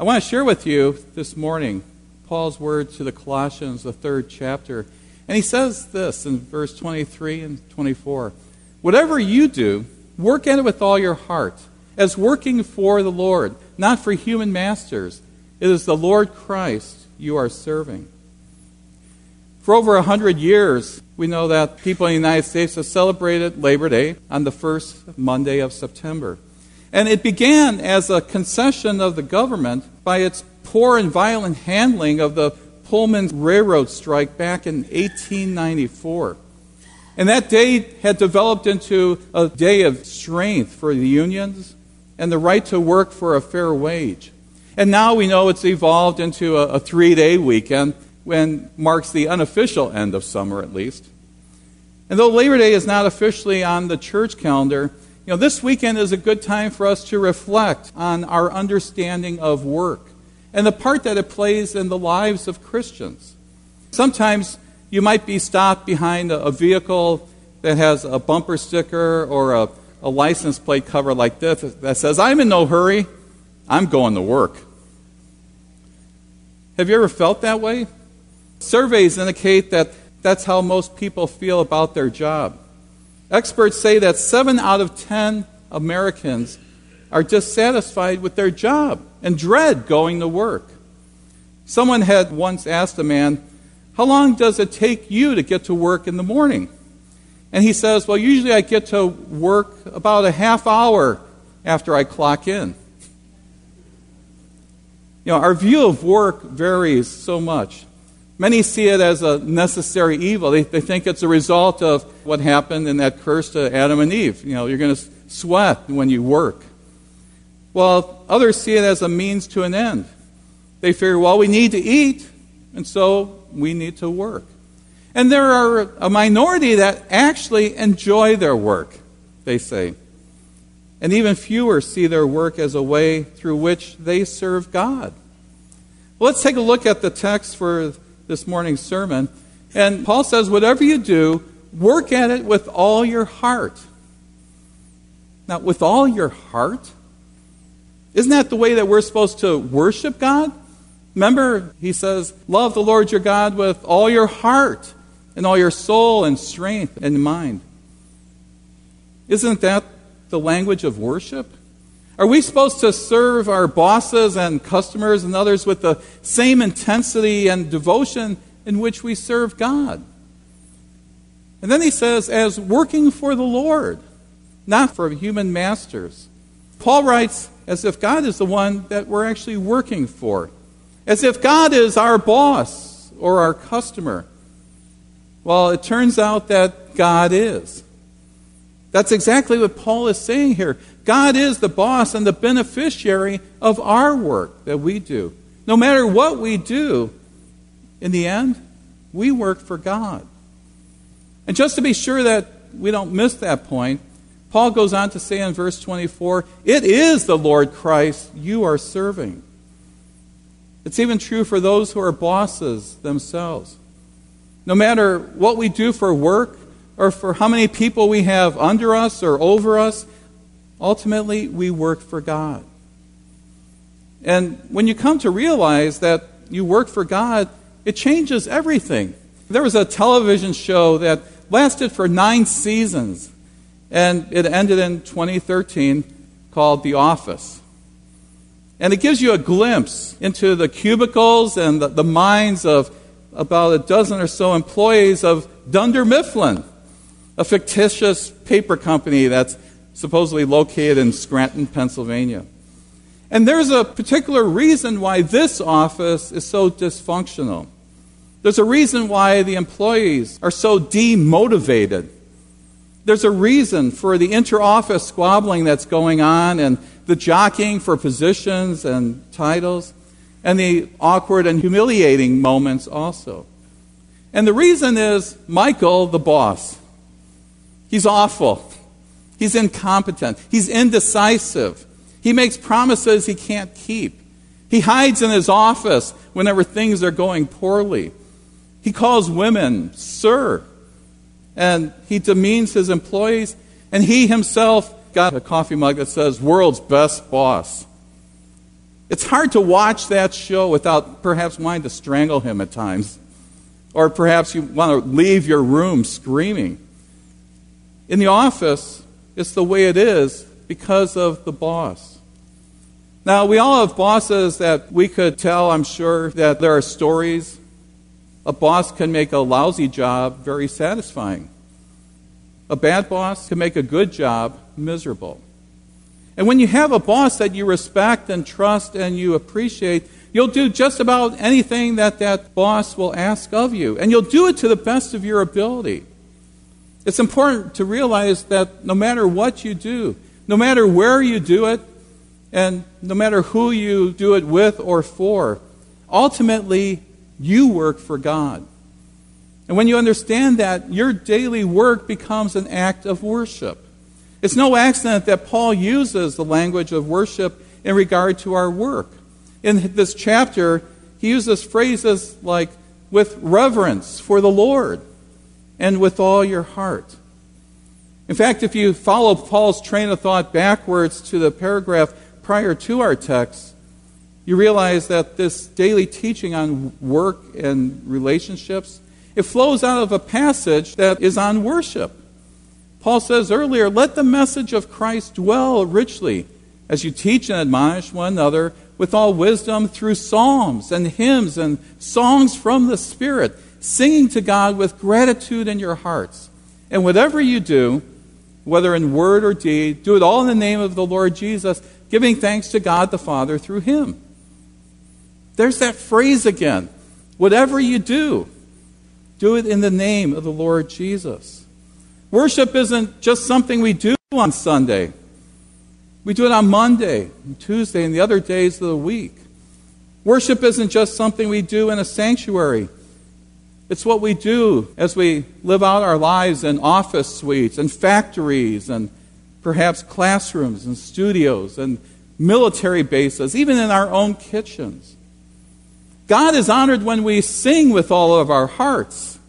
I want to share with you this morning Paul's word to the Colossians, the third chapter. And he says this in verse 23 and 24 Whatever you do, work at it with all your heart, as working for the Lord, not for human masters. It is the Lord Christ you are serving. For over a hundred years, we know that people in the United States have celebrated Labor Day on the first Monday of September. And it began as a concession of the government by its poor and violent handling of the Pullman Railroad strike back in 1894. And that day had developed into a day of strength for the unions and the right to work for a fair wage. And now we know it's evolved into a, a three day weekend when marks the unofficial end of summer at least. And though Labor Day is not officially on the church calendar, you know, this weekend is a good time for us to reflect on our understanding of work and the part that it plays in the lives of Christians. Sometimes you might be stopped behind a, vehicle that has a bumper sticker or a, a license plate cover like this that says, I'm in no hurry, I'm going to work. Have you ever felt that way? Surveys indicate that that's how most people feel about their job. Experts say that seven out of ten Americans are dissatisfied with their job and dread going to work. Someone had once asked a man, How long does it take you to get to work in the morning? And he says, Well, usually I get to work about a half hour after I clock in. You know, our view of work varies so much. Many see it as a necessary evil. They, they think it's a result of what happened in that curse to Adam and Eve. You know, you're going to sweat when you work. Well, others see it as a means to an end. They figure, well, we need to eat, and so we need to work. And there are a minority that actually enjoy their work, they say. And even fewer see their work as a way through which they serve God. Well, let's take a look at the text for this morning's sermon. And Paul says, whatever you do, work at it with all your heart. Now, with all your heart? Isn't that the way that we're supposed to worship God? Remember, he says, Love the Lord your God with all your heart and all your soul and strength and mind. Isn't that the language of worship? Are we supposed to serve our bosses and customers and others with the same intensity and devotion in which we serve God? And then he says, as working for the Lord, not for human masters. Paul writes, as if God is the one that we're actually working for, as if God is our boss or our customer. Well, it turns out that God is. That's exactly what Paul is saying here. God is the boss and the beneficiary of our work that we do. No matter what we do, in the end, we work for God. And just to be sure that we don't miss that point, Paul goes on to say in verse 24, It is the Lord Christ you are serving. It's even true for those who are bosses themselves. No matter what we do for work or for how many people we have under us or over us, Ultimately, we work for God. And when you come to realize that you work for God, it changes everything. There was a television show that lasted for nine seasons, and it ended in 2013 called The Office. And it gives you a glimpse into the cubicles and the, the minds of about a dozen or so employees of Dunder Mifflin, a fictitious paper company that's supposedly located in Scranton, Pennsylvania. And there's a particular reason why this office is so dysfunctional. There's a reason why the employees are so demotivated. There's a reason for the inter-office squabbling that's going on and the jockeying for positions and titles and the awkward and humiliating moments also. And the reason is Michael, the boss. He's awful. He's incompetent. He's indecisive. He makes promises he can't keep. He hides in his office whenever things are going poorly. He calls women sir. And he demeans his employees. And he himself got a coffee mug that says, World's Best Boss. It's hard to watch that show without perhaps wanting to strangle him at times. Or perhaps you want to leave your room screaming. In the office, it's the way it is because of the boss. Now, we all have bosses that we could tell, I'm sure, that there are stories. A boss can make a lousy job very satisfying. A bad boss can make a good job miserable. And when you have a boss that you respect and trust and you appreciate, you'll do just about anything that that boss will ask of you. And you'll do it to the best of your ability. It's important to realize that no matter what you do, no matter where you do it, and no matter who you do it with or for, ultimately you work for God. And when you understand that, your daily work becomes an act of worship. It's no accident that Paul uses the language of worship in regard to our work. In this chapter, he uses phrases like with reverence for the Lord and with all your heart. In fact, if you follow Paul's train of thought backwards to the paragraph prior to our text, you realize that this daily teaching on work and relationships, it flows out of a passage that is on worship. Paul says earlier, let the message of Christ dwell richly as you teach and admonish one another with all wisdom through psalms and hymns and songs from the Spirit, singing to God with gratitude in your hearts. And whatever you do, whether in word or deed, do it all in the name of the Lord Jesus, giving thanks to God the Father through him. There's that phrase again. Whatever you do, do it in the name of the Lord Jesus. Worship isn't just something we do on Sunday. We do it on Monday, and Tuesday, and the other days of the week. Worship isn't just something we do in a sanctuary. It's what we do as we live out our lives in office suites and factories and perhaps classrooms and studios and military bases, even in our own kitchens. God is honored when we sing with all of our hearts.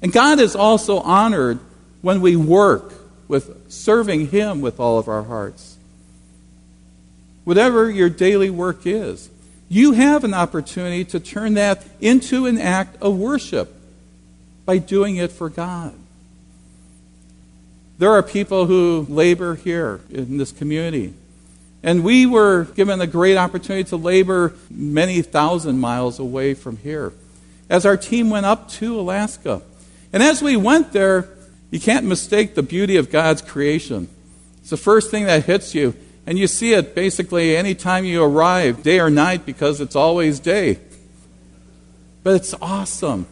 And God is also honored when we work with serving Him with all of our hearts. Whatever your daily work is, you have an opportunity to turn that into an act of worship by doing it for God. There are people who labor here in this community. And we were given a great opportunity to labor many thousand miles away from here as our team went up to Alaska. And as we went there, you can't mistake the beauty of God's creation. It's the first thing that hits you. And you see it basically anytime you arrive, day or night, because it's always day. But it's awesome.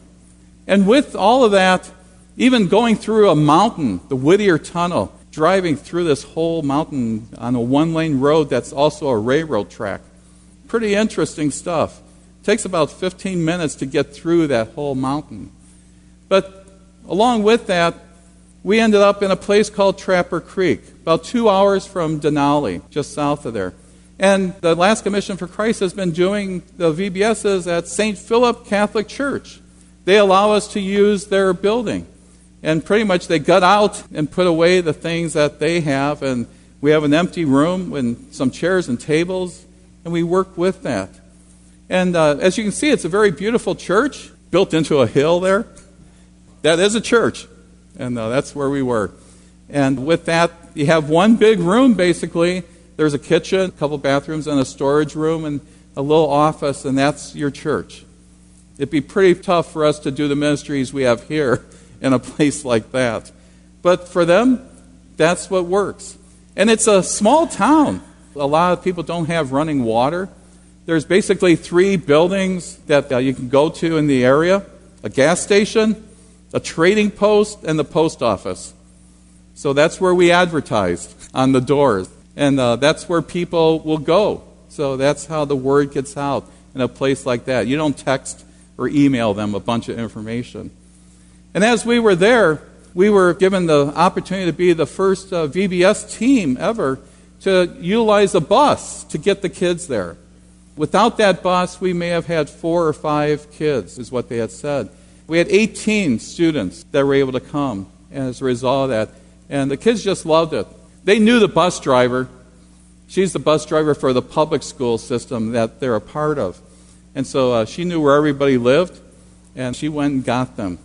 And with all of that, even going through a mountain, the Whittier Tunnel, driving through this whole mountain on a one lane road that's also a railroad track. Pretty interesting stuff. Takes about 15 minutes to get through that whole mountain. But along with that, we ended up in a place called Trapper Creek, about two hours from Denali, just south of there. And the Alaska Mission for Christ has been doing the VBSs at St. Philip Catholic Church. They allow us to use their building. And pretty much they gut out and put away the things that they have. And we have an empty room and some chairs and tables, and we work with that. And uh, as you can see, it's a very beautiful church built into a hill there. That is a church. And uh, that's where we were. And with that, you have one big room basically. There's a kitchen, a couple bathrooms, and a storage room, and a little office, and that's your church. It'd be pretty tough for us to do the ministries we have here in a place like that. But for them, that's what works. And it's a small town. A lot of people don't have running water. There's basically three buildings that uh, you can go to in the area a gas station, a trading post, and the post office. So that's where we advertised on the doors. And uh, that's where people will go. So that's how the word gets out in a place like that. You don't text or email them a bunch of information. And as we were there, we were given the opportunity to be the first uh, VBS team ever to utilize a bus to get the kids there. Without that bus, we may have had four or five kids, is what they had said. We had 18 students that were able to come as a result of that. And the kids just loved it. They knew the bus driver. She's the bus driver for the public school system that they're a part of. And so uh, she knew where everybody lived, and she went and got them.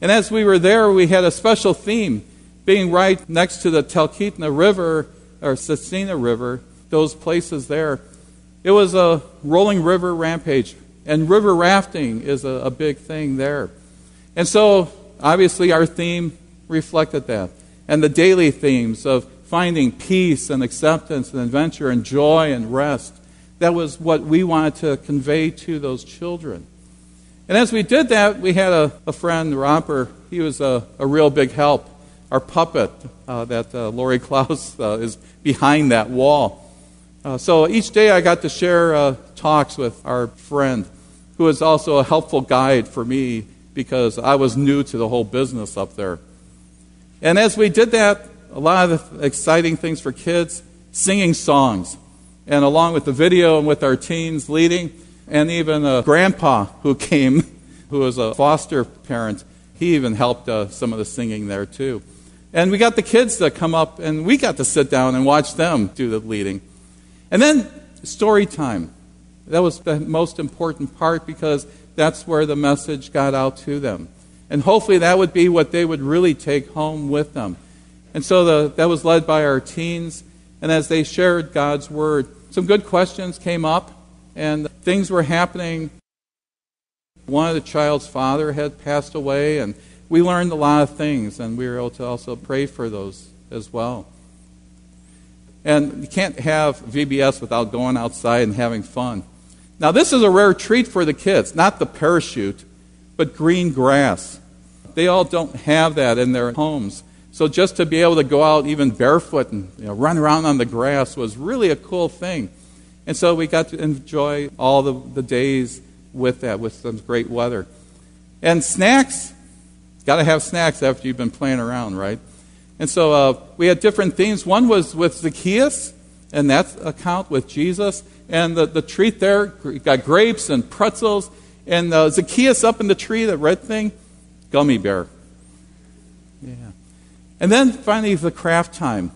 And as we were there, we had a special theme, being right next to the Talkeetna River, or Tsuut'ina River, those places there. It was a rolling river rampage, and river rafting is a, a big thing there. And so, obviously, our theme reflected that. And the daily themes of finding peace and acceptance and adventure and joy and rest. That was what we wanted to convey to those children. And as we did that, we had a, a friend, Romper. He was a, a real big help. Our puppet, uh, that uh, Lori Klaus uh, is behind that wall. Uh, so each day I got to share uh, talks with our friend, who was also a helpful guide for me because I was new to the whole business up there. And as we did that, a lot of exciting things for kids, singing songs. And along with the video and with our teens leading, and even a grandpa who came, who was a foster parent, he even helped uh, some of the singing there too. And we got the kids to come up, and we got to sit down and watch them do the leading. And then story time. That was the most important part because that's where the message got out to them. And hopefully that would be what they would really take home with them. And so the, that was led by our teens. And as they shared God's word, some good questions came up, and things were happening. One of the child's father had passed away, and we learned a lot of things, and we were able to also pray for those as well. And you can't have VBS without going outside and having fun. Now, this is a rare treat for the kids, not the parachute, but green grass. They all don't have that in their homes. So just to be able to go out even barefoot and you know, run around on the grass was really a cool thing. And so we got to enjoy all the, the days with that, with some great weather. And snacks, got to have snacks after you've been playing around, right? And so uh, we had different themes. One was with Zacchaeus, and that account with Jesus. And the, the treat there got grapes and pretzels. And uh, Zacchaeus up in the tree, the red thing, gummy bear. Yeah. And then finally, the craft time.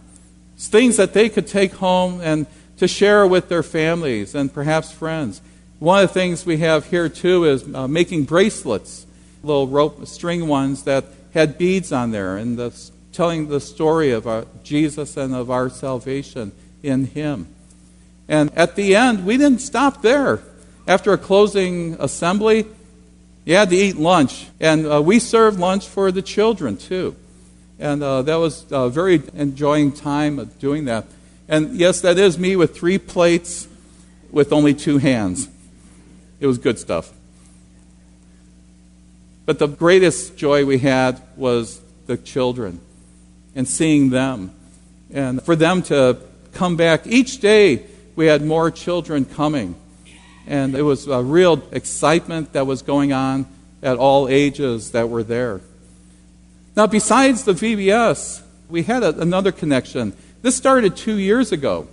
things that they could take home and to share with their families and perhaps friends. One of the things we have here, too, is uh, making bracelets, little rope string ones that had beads on there. And the telling the story of our, Jesus and of our salvation in Him. And at the end, we didn't stop there. After a closing assembly, you had to eat lunch. And uh, we served lunch for the children, too. And uh, that was a very enjoying time of doing that. And yes, that is me with three plates with only two hands. It was good stuff. But the greatest joy we had was the children and seeing them. And for them to come back. Each day we had more children coming. And it was a real excitement that was going on at all ages that were there. Now, besides the VBS, we had a, another connection. This started two years ago.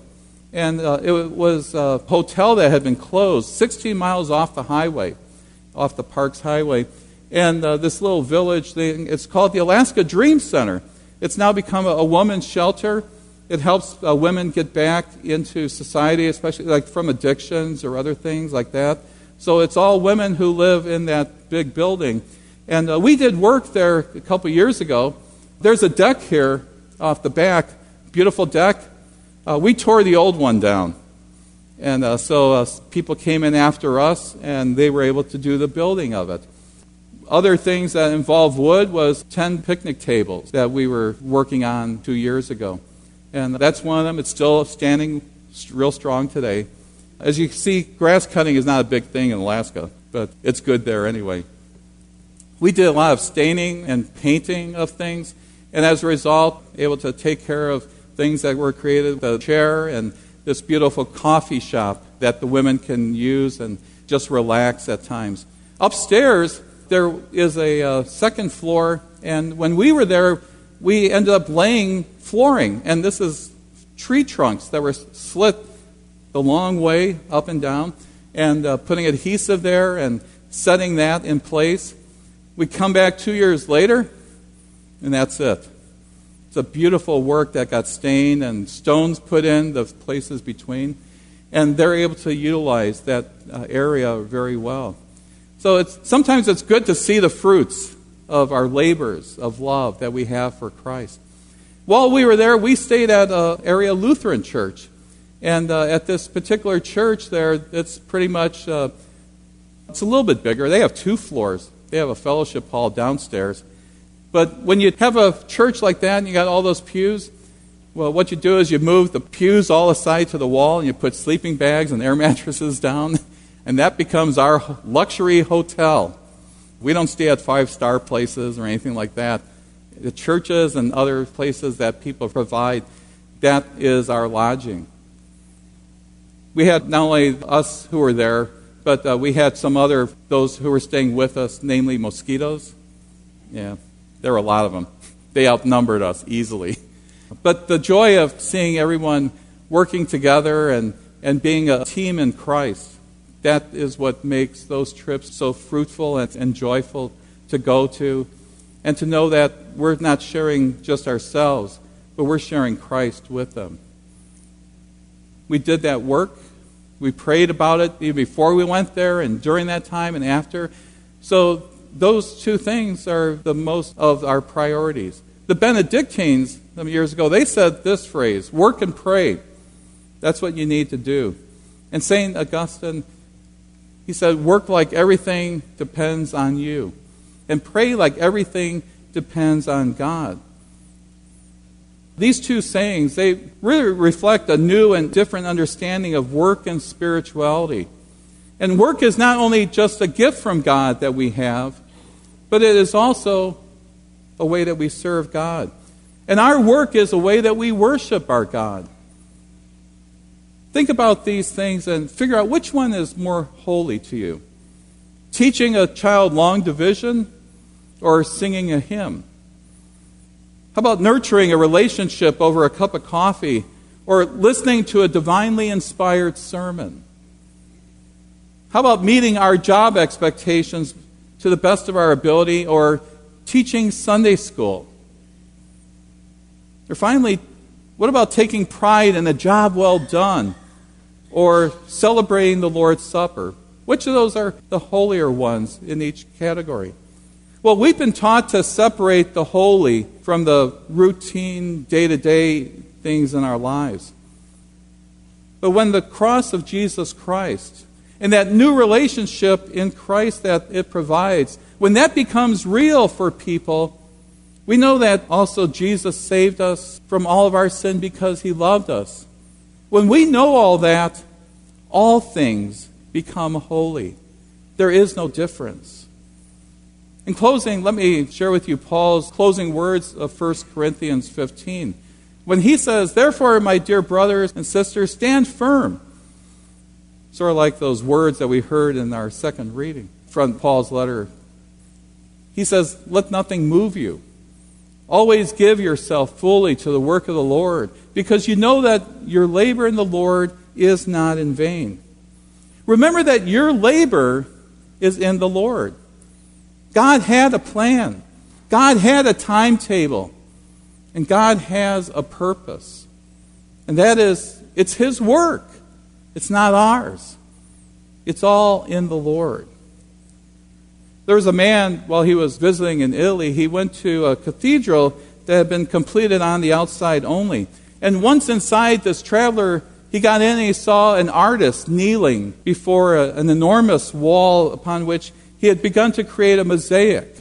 And uh, it was a hotel that had been closed 16 miles off the highway, off the Parks Highway. And uh, this little village thing, it's called the Alaska Dream Center. It's now become a, a woman's shelter. It helps uh, women get back into society, especially like from addictions or other things like that. So it's all women who live in that big building. And uh, we did work there a couple years ago. There's a deck here off the back, beautiful deck. Uh, we tore the old one down. And uh, so uh, people came in after us, and they were able to do the building of it. Other things that involve wood was 10 picnic tables that we were working on two years ago. And that's one of them. It's still standing real strong today. As you see, grass cutting is not a big thing in Alaska, but it's good there anyway. We did a lot of staining and painting of things. And as a result, able to take care of things that were created, the chair and this beautiful coffee shop that the women can use and just relax at times. Upstairs, there is a uh, second floor, and when we were there, we ended up laying flooring, and this is tree trunks that were slit the long way up and down, and uh, putting adhesive there and setting that in place. We come back two years later, and that's it. It's a beautiful work that got stained and stones put in the places between, and they're able to utilize that uh, area very well. So it's, sometimes it's good to see the fruits of our labors of love that we have for Christ. While we were there, we stayed at an area Lutheran church. And uh, at this particular church there, it's pretty much, uh, it's a little bit bigger. They have two floors. They have a fellowship hall downstairs. But when you have a church like that and you got all those pews, well, what you do is you move the pews all aside to the wall and you put sleeping bags and air mattresses down, and that becomes our luxury hotel. We don't stay at five star places or anything like that. The churches and other places that people provide, that is our lodging. We had not only us who were there, but uh, we had some other, those who were staying with us, namely mosquitoes. Yeah, there were a lot of them. They outnumbered us easily. But the joy of seeing everyone working together and, and being a team in Christ that is what makes those trips so fruitful and, and joyful to go to. And to know that we're not sharing just ourselves, but we're sharing Christ with them. We did that work. We prayed about it before we went there and during that time and after. So those two things are the most of our priorities. The Benedictines, some years ago, they said this phrase work and pray. That's what you need to do. And St. Augustine he said, Work like everything depends on you, and pray like everything depends on God. These two sayings, they really reflect a new and different understanding of work and spirituality. And work is not only just a gift from God that we have, but it is also a way that we serve God. And our work is a way that we worship our God. Think about these things and figure out which one is more holy to you. Teaching a child long division or singing a hymn? How about nurturing a relationship over a cup of coffee or listening to a divinely inspired sermon? How about meeting our job expectations to the best of our ability or teaching Sunday school? Or finally, what about taking pride in a job well done or celebrating the Lord's Supper. Which of those are the holier ones in each category? Well, we've been taught to separate the holy from the routine, day to day things in our lives. But when the cross of Jesus Christ and that new relationship in Christ that it provides, when that becomes real for people, we know that also Jesus saved us from all of our sin because he loved us. When we know all that, all things become holy. There is no difference. In closing, let me share with you Paul's closing words of 1 Corinthians 15. When he says, Therefore, my dear brothers and sisters, stand firm. Sort of like those words that we heard in our second reading from Paul's letter. He says, Let nothing move you. Always give yourself fully to the work of the Lord, because you know that your labor in the Lord is not in vain. Remember that your labor is in the Lord. God had a plan, God had a timetable, and God has a purpose. And that is, it's His work, it's not ours. It's all in the Lord. There was a man, while he was visiting in Italy, he went to a cathedral that had been completed on the outside only. And once inside, this traveler he got in and he saw an artist kneeling before a, an enormous wall upon which he had begun to create a mosaic.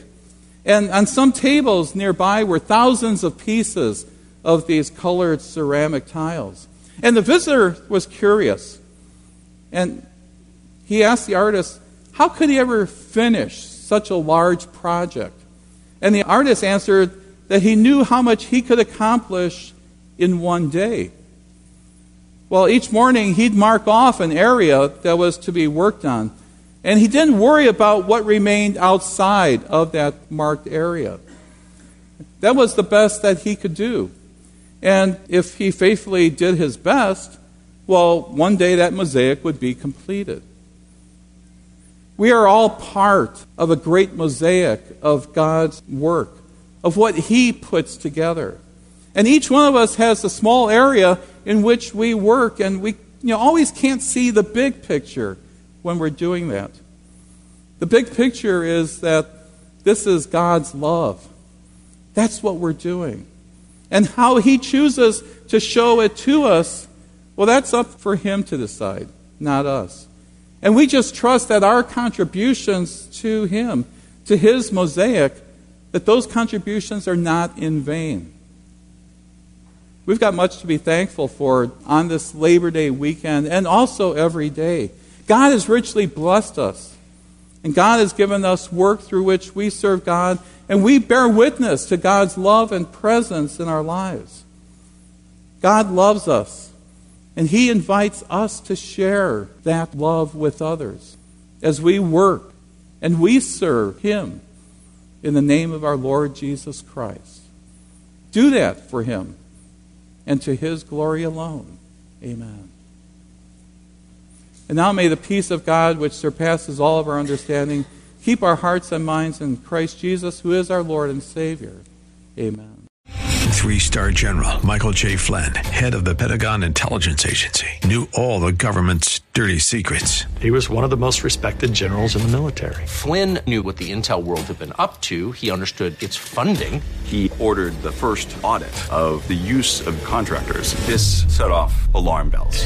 And on some tables nearby were thousands of pieces of these colored ceramic tiles. And the visitor was curious. And he asked the artist, how could he ever finish such a large project? And the artist answered that he knew how much he could accomplish in one day. Well, each morning he'd mark off an area that was to be worked on. And he didn't worry about what remained outside of that marked area. That was the best that he could do. And if he faithfully did his best, well, one day that mosaic would be completed. We are all part of a great mosaic of God's work, of what He puts together. And each one of us has a small area in which we work, and we you know, always can't see the big picture when we're doing that. The big picture is that this is God's love. That's what we're doing. And how He chooses to show it to us, well, that's up for Him to decide, not us. And we just trust that our contributions to Him, to His mosaic, that those contributions are not in vain. We've got much to be thankful for on this Labor Day weekend and also every day. God has richly blessed us. And God has given us work through which we serve God, and we bear witness to God's love and presence in our lives. God loves us, and He invites us to share that love with others as we work and we serve Him in the name of our Lord Jesus Christ. Do that for Him and to his glory alone. Amen. And now may the peace of God, which surpasses all of our understanding, keep our hearts and minds in Christ Jesus, who is our Lord and Savior. Amen. Three star general Michael J. Flynn, head of the Pentagon Intelligence Agency, knew all the government's dirty secrets. He was one of the most respected generals in the military. Flynn knew what the intel world had been up to. He understood its funding. He ordered the first audit of the use of contractors. This set off alarm bells.